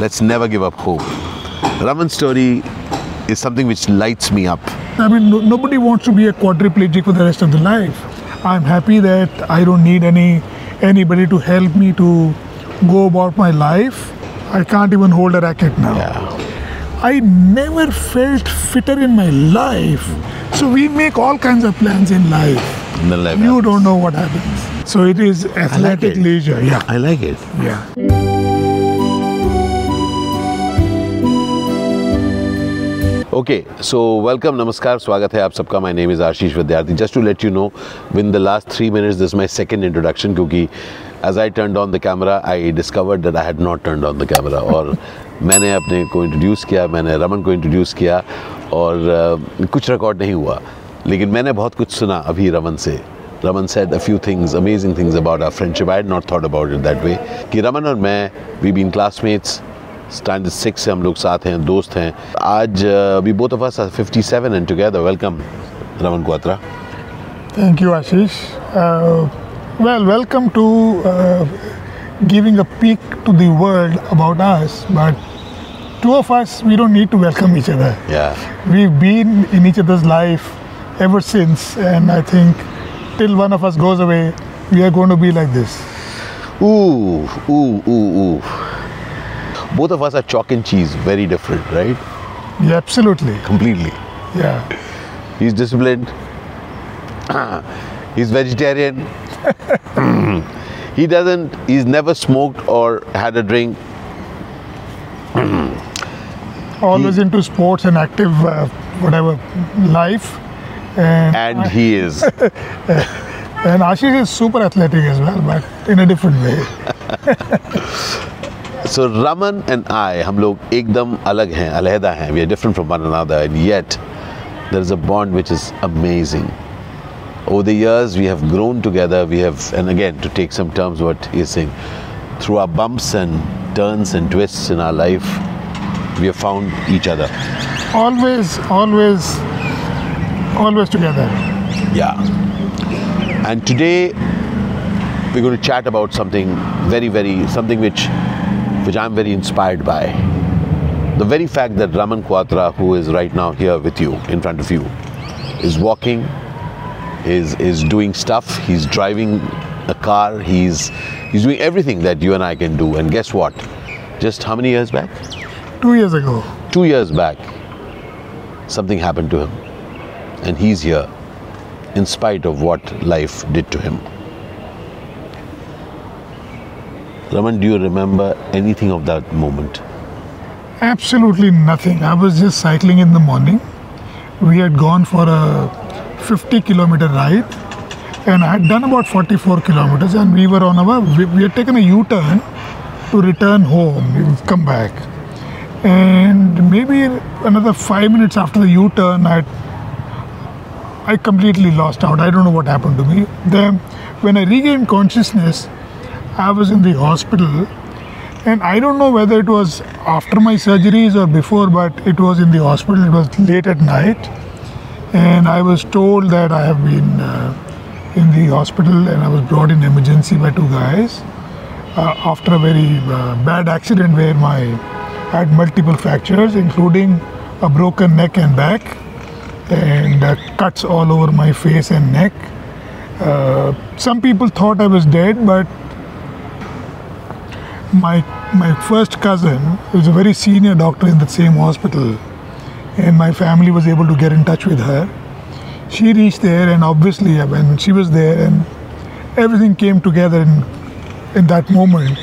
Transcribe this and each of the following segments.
let's never give up hope. Raman's story is something which lights me up. I mean, no, nobody wants to be a quadriplegic for the rest of their life. I'm happy that I don't need any anybody to help me to go about my life. I can't even hold a racket now. I never felt fitter in my life. So we make all kinds of plans in life. In the life You happens. don't know what happens. So it is athletic it. leisure. Yeah. I like it. Yeah. Okay so welcome नमस्कार स्वागत है आप सबका my name is Ashish Vidyarthi just to let you know win the last three minutes this my second introduction क्योंकि as I turn on the camera I discovered that I had not turn on the camera और मैंने अपने को introduce किया मैंने रमन को introduce किया और uh, कुछ रिकॉर्ड नहीं हुआ लेकिन मैंने बहुत कुछ सुना अभी रमन से Raman said a few things amazing things about our friendship I not thought about it that way कि रमन और मैं, we been classmates standard six से हम लोग साथ हैं दोस्त हैं आज we both of us are 57 and together welcome Raman Kwatra you, Ashish. Uh, well, welcome to uh, giving a peek to the world about us. But two of us, we don't need to welcome each other. या We've been in each other's life ever since, and I think till one of us goes away, we are going to be like this. ooh ooh ooh ooh both of us are chalk and cheese very different right Yeah, absolutely. completely Yeah. he's disciplined he's vegetarian he doesn't he's never smoked or had a drink Always into sports and active, uh, whatever, life. And, and he is and Ashish is super athletic as well, but in a different way. So Raman and I, हम लोग एकदम अलग हैं, अलहदा हैं. We are different from one another, and yet there is a bond which is amazing. Over the years, we have grown together. We have, and again, to take some terms, what he is saying, through our bumps and turns and twists in our life, we have found each other. always always always together Yeah. And today we're going to chat about something very, very something which which I'm very inspired by. The very fact that Raman Kwatra, who is right now here with you, in front of you, is walking, is is doing stuff. He's driving a car. He's he's doing everything that you and I can do. And guess what? Just how many years back? two years ago Two years back, something happened to him, and he's here in spite of what life did to him. Raman, do you remember anything of that moment? absolutely nothing i was just cycling in the morning we had gone for a 50 kilometer ride and i had done about 44 kilometers and we were on our we, we had taken a u-turn to return home we've come back and maybe another five minutes after the u-turn i I completely lost out. I don't know what happened to me. Then, when I regained consciousness, I was in the hospital, and I don't know whether it was after my surgeries or before, but it was in the hospital. It was late at night, and I was told that I have been uh, in the hospital, and I was brought in emergency by two guys uh, after a very uh, bad accident where my I had multiple fractures, including a broken neck and back and uh, cuts all over my face and neck. Uh, some people thought I was dead, but my my first cousin is a very senior doctor in the same hospital, and my family was able to get in touch with her. She reached there, and obviously, when she was there, and everything came together in in that moment,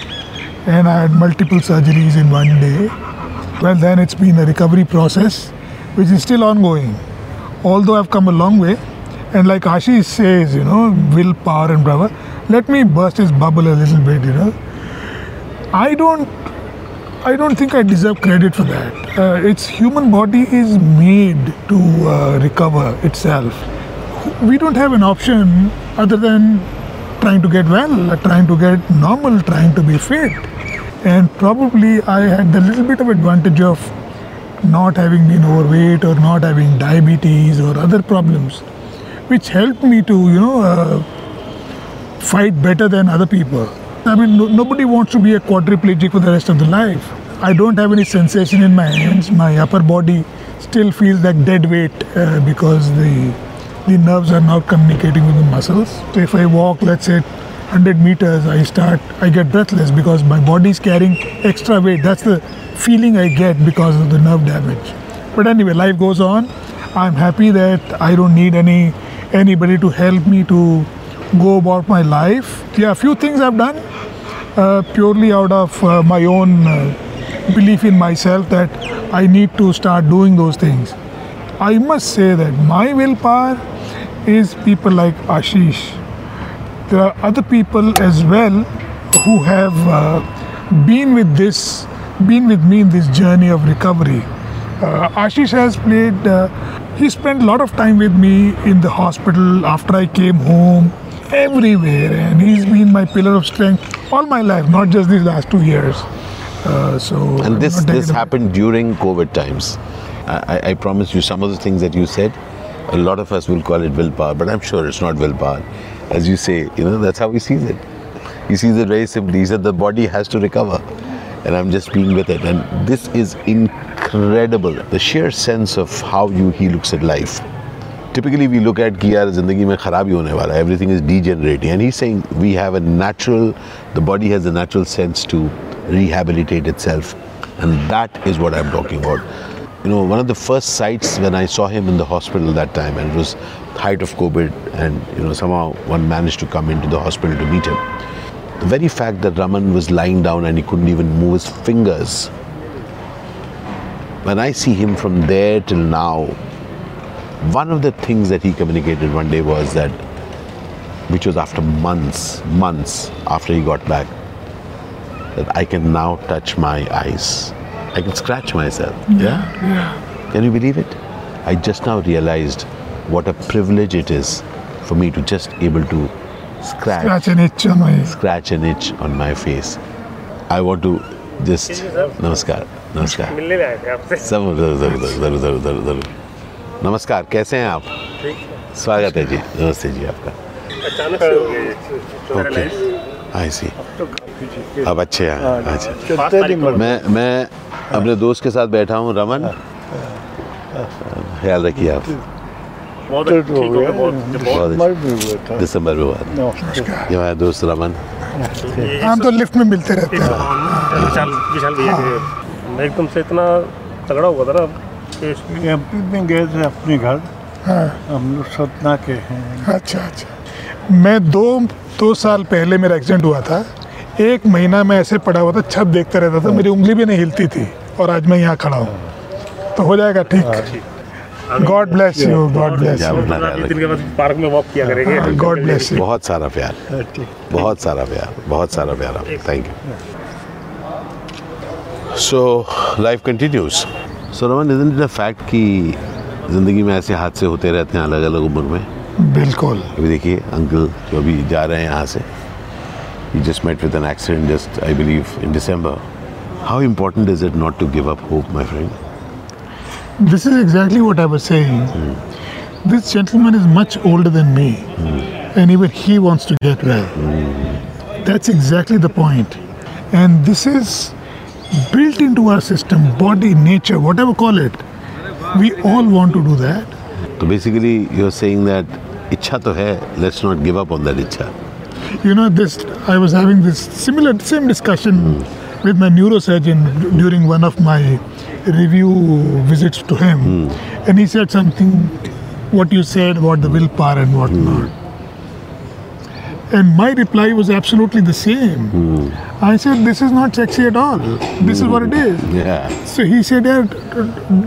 and I had multiple surgeries in one day. Well, then it's been a recovery process, which is still ongoing although I've come a long way, and like Ashish says, you know, willpower and brother, let me burst his bubble a little bit, you know. I don't, I don't think I deserve credit for that. Uh, its human body is made to uh, recover itself. We don't have an option other than trying to get well, trying to get normal, trying to be fit. And probably I had the little bit of advantage of not having been overweight or not having diabetes or other problems, which helped me to, you know, uh, fight better than other people. I mean, no, nobody wants to be a quadriplegic for the rest of their life. I don't have any sensation in my hands. My upper body still feels like dead weight uh, because the the nerves are not communicating with the muscles. So if I walk, let's say 100 meters, I start, I get breathless because my body is carrying extra weight. That's the feeling I get because of the nerve damage. But anyway, life goes on. I'm happy that I don't need any anybody to help me to go about my life. Yeah, a few things I've done uh, purely out of uh, my own uh, belief in myself that I need to start doing those things. I must say that my willpower is people like Ashish. There are other people as well who have uh, been with this, been with me in this journey of recovery. Uh, Ashish has played, uh, he spent a lot of time with me in the hospital after I came home, everywhere, and he's been my pillar of strength all my life, not just these last two years. Uh, so And this this happened during COVID times. I, I- promise you, some of the things that you said, a lot of us will call it willpower, but I'm sure it's not willpower. As you say, you know, that's how he sees it. He sees it very simply. He said the body has to recover, and I'm just being with it. And this is incredible. The sheer sense of how you he looks at life typically we look at ki yaar zindagi mein kharab hi hone wala everything is degenerating. And he's saying we have a natural the body has a natural sense to rehabilitate itself. And that is what i'm talking about. You know one of the first sights when i saw him in the hospital that time and it was height of covid and you know somehow one managed to come into the hospital to meet him. The very fact that raman was lying down and he couldn't even move his fingers when i see him from there till now one of the things that he communicated one day was that, which was after months, months after he got back, that I can now touch my eyes. I can scratch myself. Yeah? yeah. Can you believe it? I just now realized what a privilege it is for me to just able to scratch, scratch an itch on my scratch an itch on my face. I want to just namaskar, namaskar. Some, नमस्कार कैसे हैं आप स्वागत है जी नमस्ते जी आपका अचानक से हो गया ओके आई सी अब अच्छे हैं अच्छा मैं मैं अपने दोस्त के साथ बैठा हूँ रमन ख्याल रखिए आप ठीक हो दिसंबर में हुआ ये हमारा दोस्त रमन हम तो लिफ्ट में मिलते रहते हैं विशाल विशाल भैया एकदम से इतना तगड़ा हुआ था ना कि एमपी में गए थे अपने घर। हाँ। हम लोग सतना के हैं। अच्छा अच्छा। मैं दो दो साल पहले मेरा एक्सीडेंट हुआ था। एक महीना मैं ऐसे पड़ा हुआ था छत देखता रहता था मेरी उंगली भी नहीं हिलती थी और आज मैं यहाँ खड़ा हूँ। तो हो जाएगा ठीक? God bless you God bless park में वॉक किया करेंगे। गॉड ब्लेस यू बहुत सारा प्यार। बहुत सारा प्यार बहुत सारा प्यार thank you so life continues so Raman isn't it a fact कि ज़िंदगी में ऐसे हादसे होते रहते हैं अलग अलग उम्र में? बिल्कुल। अभी देखिए अंकल जो अभी जा रहे हैं यहाँ से ही just met with an accident just I believe in December how important is it not to give up hope my friend This is exactly what I was saying. This gentleman is much older than me, and even he wants to get well. That's exactly the point. And this is built into our system, body, nature, whatever call it. We all want to do that. So basically, you're saying that ichha to hai, let's not give up on that ichha. You know, this I was having this similar same discussion mm. with my neurosurgeon mm. during one of my review visits to him, mm. and he said something. What you said about the willpower and whatnot. Hmm. And my reply was absolutely the same. I said, "This is not sexy at all. This is what it is." या So he said, yeah,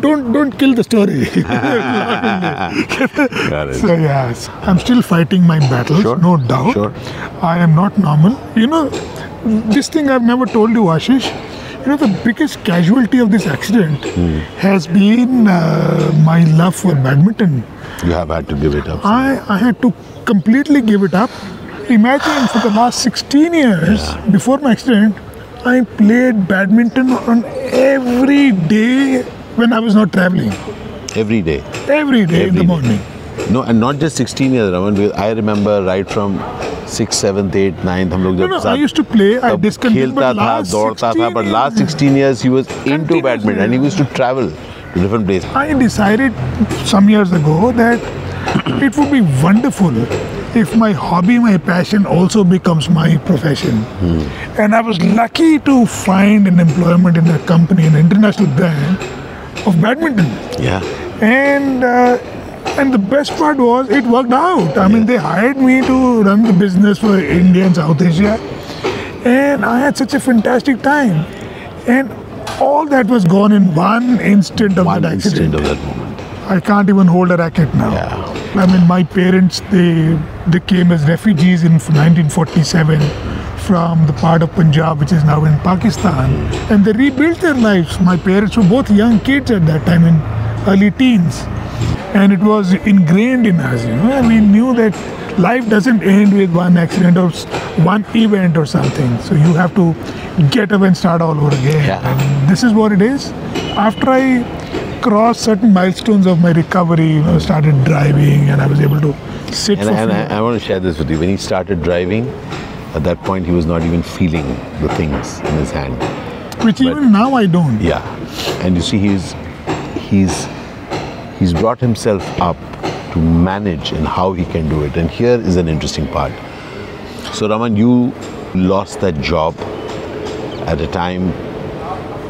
"Don't don't kill the story." So yes, I'm still fighting my battles, Sure, no doubt. sure. I am not normal. You know, this thing I've never told you, Ashish. You know, the biggest casualty of this accident has been uh, my love for badminton. you have had to give it up I, I had to completely give it up. Imagine for the last 16 years before my accident, I played badminton on every day when I was not traveling. every day Every day in Every the day. morning. no and not just 16 years Raman because I remember right from six seventh eight ninth हम लोग No, जब no, I साथ used to play. I तब discontinued. खेलता but था last दौड़ता था 16 but years, last 16 years he was into Continuously. badminton and he used to travel to different places I decided some years ago that it would be wonderful if my hobby, my passion also becomes my profession. And I was lucky to find an employment in a company, an international brand of badminton. yeah And uh, and the best part was it worked out. I mean, they hired me to run the business for India and South Asia, and I had such a fantastic time. And all that was gone in one instant of one that instant of that moment I can't even hold a racket now. Yeah. I mean, my parents they they came as refugees in 1947 from the part of Punjab which is now in Pakistan, and they rebuilt their lives. My parents were both young kids at that time in early teens, and it was ingrained in us. You know, and we knew that life doesn't end with one accident or one event or something. So you have to get up and start all over again. Yeah. And this is what it is. After I crossed certain milestones of my recovery, you know, started driving, and I was able to sit and, and I, I want to share this with you when he started driving at that point he was not even feeling the things in his hand which even now I don't. Yeah, and you see, he's he's he's brought himself up to manage and how he can do it. And here is an interesting part. So, Raman, you lost that job at a time.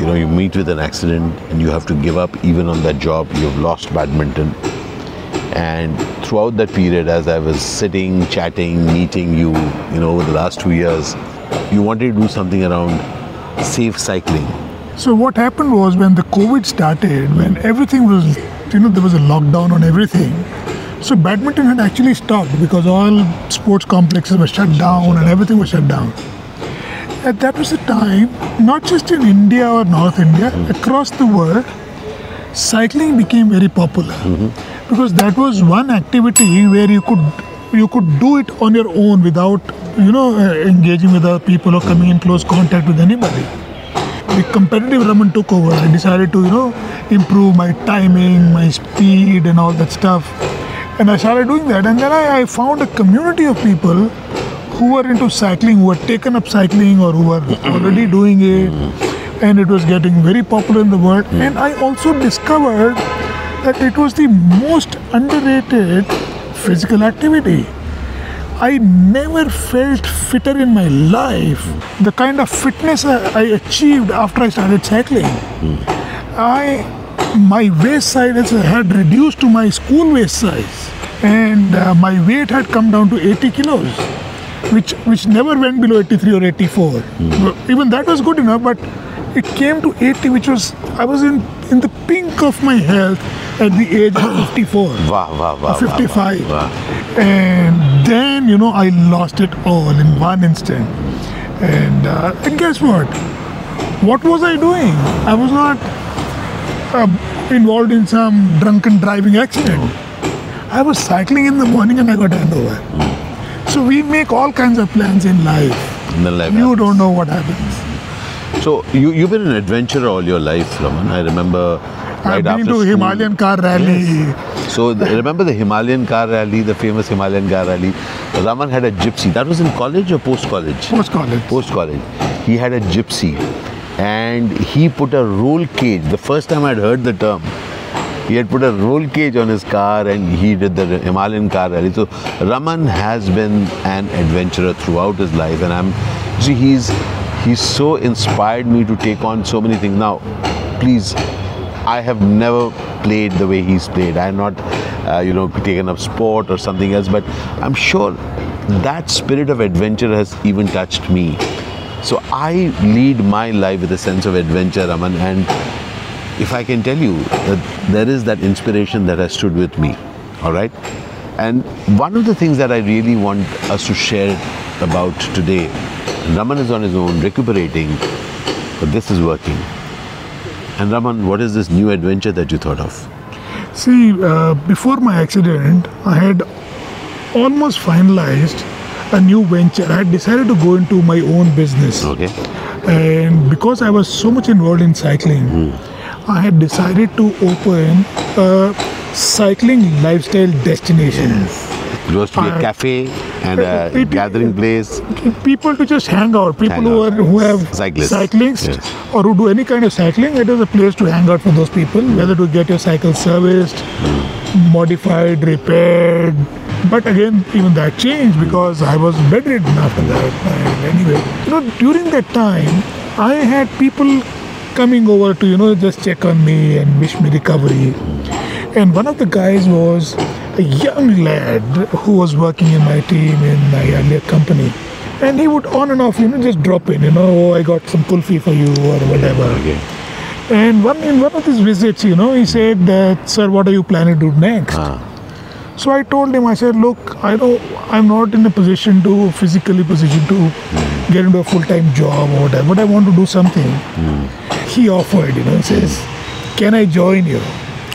You know, you meet with an accident and you have to give up even on that job. You've lost badminton. And throughout that period, as I was sitting, chatting, meeting you, you know, over the last two years, you wanted to do something around safe cycling. So what happened was when the COVID started, when everything was, you know, there was a lockdown on everything. So badminton had actually stopped because all sports complexes were shut down and everything was shut down. And that was the time, not just in India or North India, across the world, cycling became very popular because that was one activity where you could you could do it on your own without you know uh, engaging with other people or coming in close contact with anybody the competitive Raman took over. I decided to, you know, improve my timing, my speed, and all that stuff. And I started doing that. And then I, I found a community of people who were into cycling, who had taken up cycling or who were already doing it. And it was getting very popular in the world. And I also discovered that it was the most underrated physical activity. I never felt fitter in my life. The kind of fitness I achieved after I started cycling. I my waist size had reduced to my school waist size, and uh, my weight had come down to 80 kilos, which which never went below 83 or 84. Well, Even that was good enough, but it came to 80, which was I was in in the pink of my health at the age of 54. Wow, wow, wow. 55. Wow, wow. And then, you know, I lost it all in one instant. And, uh, and guess what? What was I doing? I was not uh, involved in some drunken driving accident. I was cycling in the morning and I got run over. So we make all kinds of plans in life. In the life You happens. don't know what happens. So you you've been an adventurer all your life, Raman. I remember. I've been after to school- Himalayan car rally. So the, remember the Himalayan car rally, the famous Himalayan car rally. Raman had a gypsy. That was in college or post college? Post college. Post college. He had a gypsy, and he put a roll cage. The first time I'd heard the term. He had put a roll cage on his car and he did the Himalayan car rally. So Raman has been an adventurer throughout his life, and I'm see he's he's so inspired me to take on so many things. Now, please, I have never played the way he's played. I'm not, uh, you know, taken up sport or something else. But I'm sure that spirit of adventure has even touched me. So I lead my life with a sense of adventure, Raman, and if I can tell you that there is that inspiration that has stood with me, all right? And one of the things that I really want us to share about today, Raman is on his own, recuperating, but this is working. And Raman, what is this new adventure that you thought of? See, uh, before my accident, I had almost finalized a new venture. I had decided to go into my own business. Okay. And because I was so much involved in cycling, I had decided to open a cycling lifestyle destination. It was to be a cafe and a It- gathering place. people to just hang out. People Hang who out. are who have Cyclists. cyclists Yes. or who do any kind of cycling. It is a place to hang out for those people, whether to get your cycle serviced, hmm. modified, repaired. But again, even that changed because I was bedridden after that. And anyway, you know, during that time, I had people coming over to you know just check on me and wish me recovery. And one of the guys was a young lad who was working in my team in my earlier company. And he would on and off, you know, just drop in, you know, oh, I got some kulfi for you or whatever. Okay. And one in one of his visits, you know, he said that, sir, what are you planning to do next? Ah. So I told him, I said, look, I don't, I'm not in a position to physically position to get into a full-time job or whatever, but I want to do something. He offered, you know, he says, can I join you?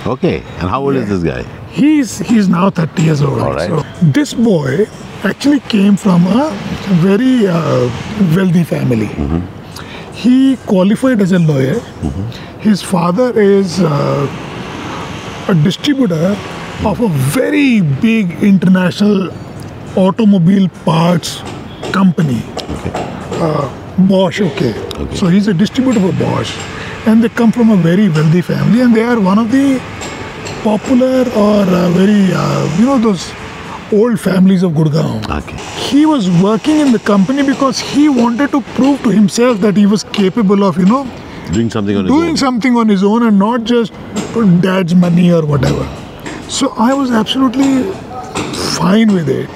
Okay. And how old is this guy? He's he's now 30 years old. All right. So this boy actually came from a very uh, wealthy family. He qualified as a lawyer. His father is uh, a distributor of a very big international automobile parts company. Uh, Bosch, okay. So he's a distributor for Bosch. And they come from a very wealthy family and they are one of the popular or uh, very, uh, you know, those old families of Gurgaon. Okay. He was working in the company because he wanted to prove to himself that he was capable of, you know, Doing something on his doing own. something on his own and not just put dad's money or whatever. So I was absolutely fine with it.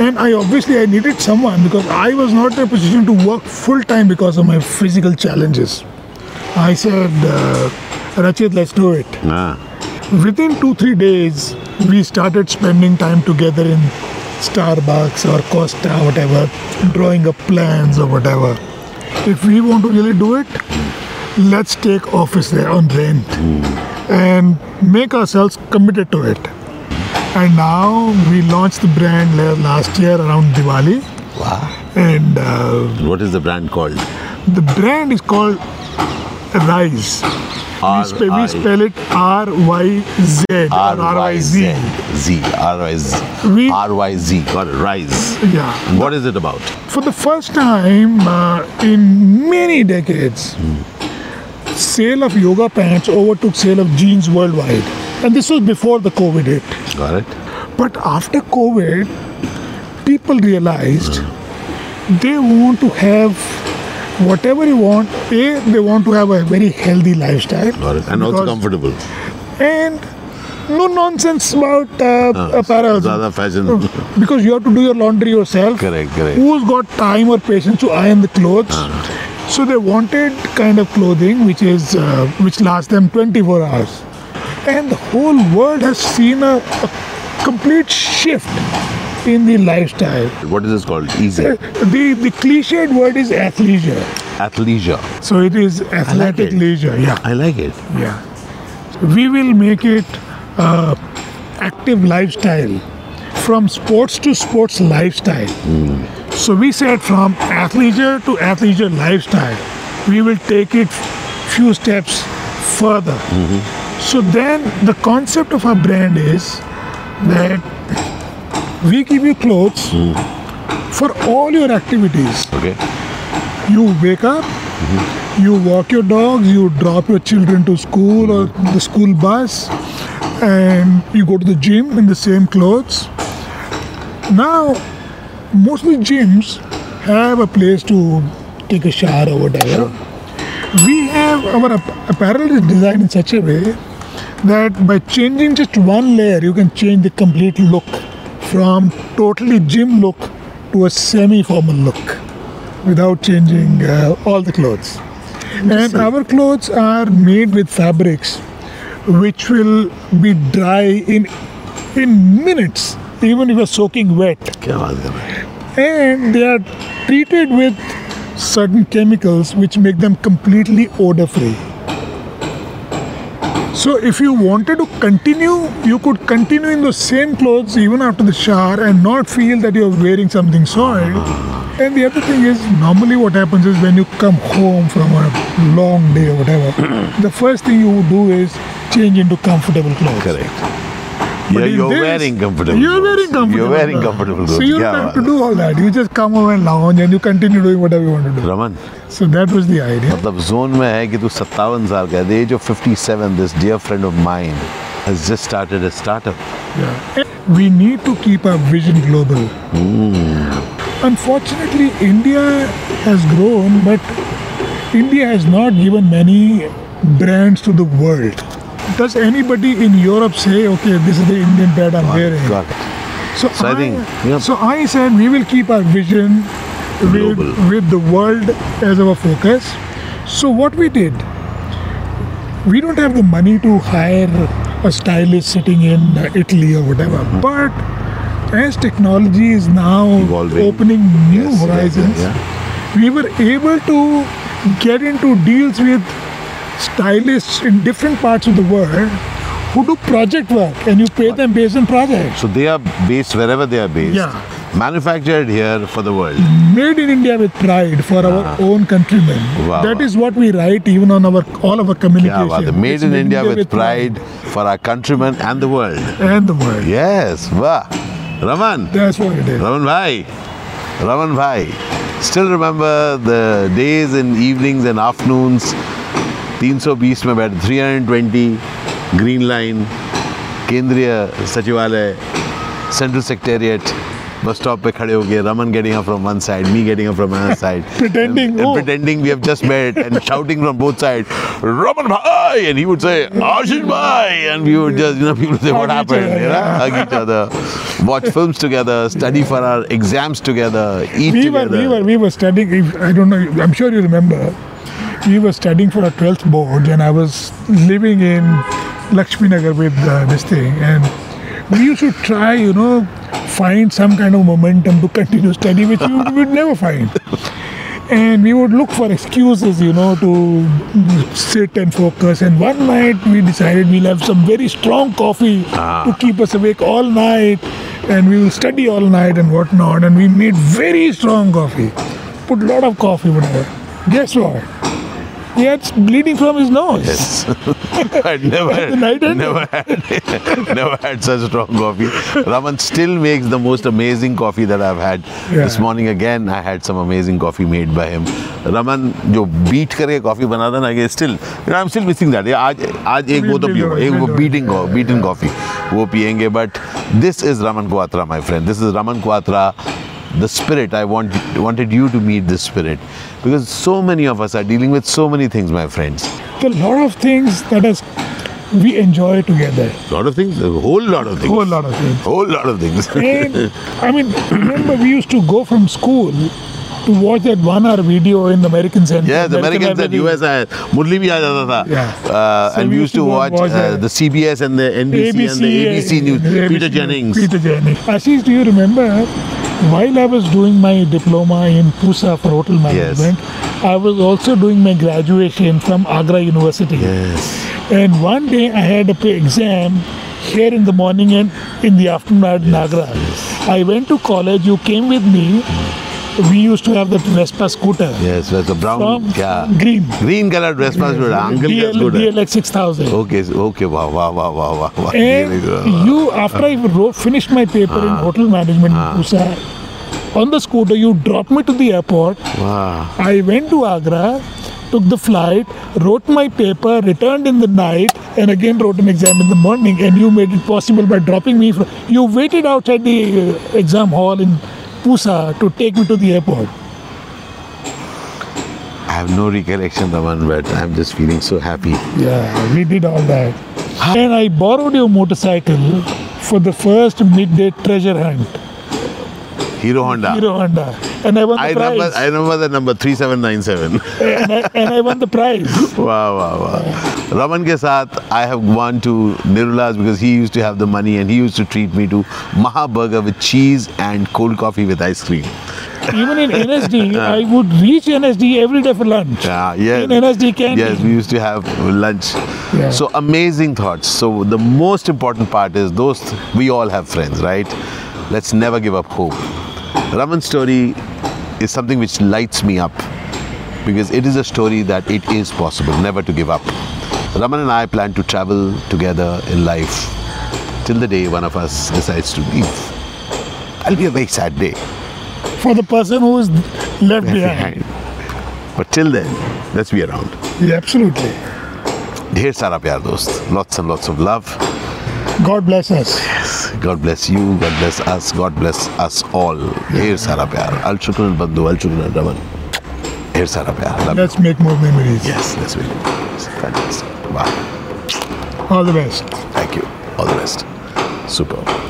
And I obviously I needed someone because I was not in a position to work full time because of my physical challenges. I said, uh, Rachit, let's do it. Ah. Within two, three days, we started spending time together in Starbucks or Costa, whatever, drawing up plans or whatever. If we want to really do it, let's take office there on rent and make ourselves committed to it. And now we launched the brand last year around Diwali, Wow. and uh, What is the brand called? the brand is called Rise. We, spe- we spell it R Y Z R Y Z. Z. R-Y-Z. We- R-Y-Z. Got it. Rise. Yeah. What is it about? For the first time uh, in many decades, sale of yoga pants overtook sale of jeans worldwide. And this was before the COVID hit. Got it? But after COVID, people realized they want to have whatever you want. A, they want to have a very healthy lifestyle. Got it. And also comfortable. And no nonsense about uh, apparel. Zada fashion. Because you have to do your laundry yourself. correct, correct. Who's got time or patience to iron the clothes? So they wanted kind of clothing which is uh, which lasts them 24 hours. And the whole world has seen a, a complete shift in the lifestyle. What is this called? Easy. The the cliched word is athleisure. Athleisure. So it is athletic it. leisure. Yeah. I like it. Yeah. We will make it uh, active lifestyle from sports to sports lifestyle. So we said from athleisure to athleisure lifestyle, we will take it few steps further. Mm-hmm. So then the concept of our brand is that we give you clothes mm-hmm. for all your activities. Okay. You wake up, mm-hmm. you walk your dogs, you drop your children to school or the school bus, and you go to the gym in the same clothes. Now, most of the gyms have a place to take a shower or whatever. We have our apparel is designed in such a way that by changing just one layer, you can change the complete look from totally gym look to a semi-formal look without changing uh, all the clothes. And our clothes are made with fabrics which will be dry in in minutes, even if you're soaking wet and they are treated with certain chemicals which make them completely odor free. So, if you wanted to continue, you could continue in the same clothes even after the shower and not feel that you're wearing something soiled. And the other thing is, normally what happens is when you come home from a long day or whatever, the first thing you would do is change into comfortable clothes. Correct. But Yeah, in you're this, wearing comfortable You're clothes. wearing comfortable. You're wearing clothes. comfortable So clothes. you don't Yeah, have to man. do all that. You just come over and lounge and you continue doing whatever you want to do. Raman So that was the idea. मतलब zone में है कि तू सत्तावन साल का है the age of 57 this dear friend of mine has just started a startup Yeah. We need to keep our vision global. Unfortunately, India has grown, but India has not given many brands to the world. Does anybody in Europe say, okay, this is the Indian brand I'm wearing? God. So, So I think, yeah. so I said we will keep our vision with, with the world as our focus. So what we did, we don't have the money to hire a stylist sitting in Italy or whatever. Mm-hmm. But as technology is now Evolving. opening new Yes, yes, horizons, yeah. we were able to get into deals with stylists in different parts of the world who do project work and you pay them based on projects. so they are based wherever they are based Yeah. manufactured here for the world made in India with pride for our own countrymen. Ah. Wow, That is what we write even on our all of our yeah, wow, the made It's in India with pride for our countrymen and the world and the world. yes wow Raman That's what it is. Raman Bhai, Raman Bhai, still remember the days and evenings and afternoons 320 में बैठ 320 green line केंद्रीय सचिवालय central secretariat bus stop पे खड़े हो गए। Raman getting up from one side me getting up from other side pretending pretending we have just met and shouting from both side Raman भाई and he would say Ashish भाई and we would just you know people say what happened you know hug each other watch films together study for our exams together eat we were we were study I don't know I am sure you remember We were studying for our 12th board, and I was living in Lakshmi Nagar with uh, this thing, and we used to try, you know, find some kind of momentum to continue study, which you would never find. And we would look for excuses, you know, to sit and focus. And one night we decided we'll have some very strong coffee to keep us awake all night. And we will study all night and whatnot. And we made very strong coffee. Put a lot of coffee, whatever. Guess what? Yeah, it's bleeding from his nose. I never, had, never, had, such strong coffee. Raman still makes the most amazing coffee that I've had. This morning again, I had some amazing coffee made by him. Raman, jo beat kare coffee banana na still, I'm still missing that. आज आज एक वो तो पियो, एक beating go, beating coffee, वो पियेंगे. But this is Raman Kwatra, my friend. This is Raman Kwatra The spirit, I want wanted you to meet this spirit because so many of us are dealing with so many things, my friends. There are a lot of things that us we enjoy together. lot of things, a whole lot of things. Whole lot of things. Whole lot of things. And I mean, remember we used to go from school to watch that one-hour video in the American Center. yeah, the Americans and Library. US आया Murli भी आ जाता था. Yeah. Uh, So and we used to go watch, watch uh, that. the CBS and the NBC and the ABC news. ABC Peter Jennings. Peter Jennings. Ashish, do you remember while I was doing my diploma in Pusa for hotel management, I was also doing my graduation from Agra University. Yes. And one day I had a exam here in the morning and in the afternoon at Nagra. I went to college, you came with me. We used to have the Vespa scooter. Yes, that's a brown. Yeah. green. Green colored Vespa scooter. Uncle DL, scooter. DLX 6000. Okay, okay, wow, wow, wow, wow, wow. And you, after I wrote, finished my paper in ah. hotel management ah. in Pusa, on the scooter, you dropped me to the airport. Wow. I went to Agra, took the flight, wrote my paper, returned in the night, and again wrote an exam in the morning. And you made it possible by dropping me. From, you waited outside the uh, exam hall in Pusa to take me to the airport. I have no recollection, Raman, but I'm just feeling so happy. Yeah, we did all that. And I borrowed your motorcycle for the first midday treasure hunt, Hero Honda. Hero Honda. And I won the I prize. remember, I remember the number 3797. and, I, and I won the prize. wow, wow, wow. Raman ke saath, I have gone to Nirula's because he used to have the money and he used to treat me to Maha Burger with cheese and cold coffee with ice cream. Even in NSD, I would reach NSD every day for lunch. Yeah, yeah. In NSD canteen. Yes, we used to have lunch. Yeah. So amazing thoughts. So the most important part is those we all have friends, right? Let's never give up hope. Raman's story is something which lights me up because it is a story that it is possible, never to give up. Raman and I plan to travel together in life till the day one of us decides to leave. I'll be a very sad day. For the person who is left behind. But till then, let's be around. Yeah, absolutely. ढेर सारा प्यार दोस्त lots and lots of love God bless us. Yes. God bless you. God bless us. God bless us all. Here's our Pyar. Al Shukran Bandhu. Al Shukran Raman. Here's our Pyar. Love let's make more memories. Yes, let's make more memories. Fantastic. Wow. All the best. Thank you. All the best. Super.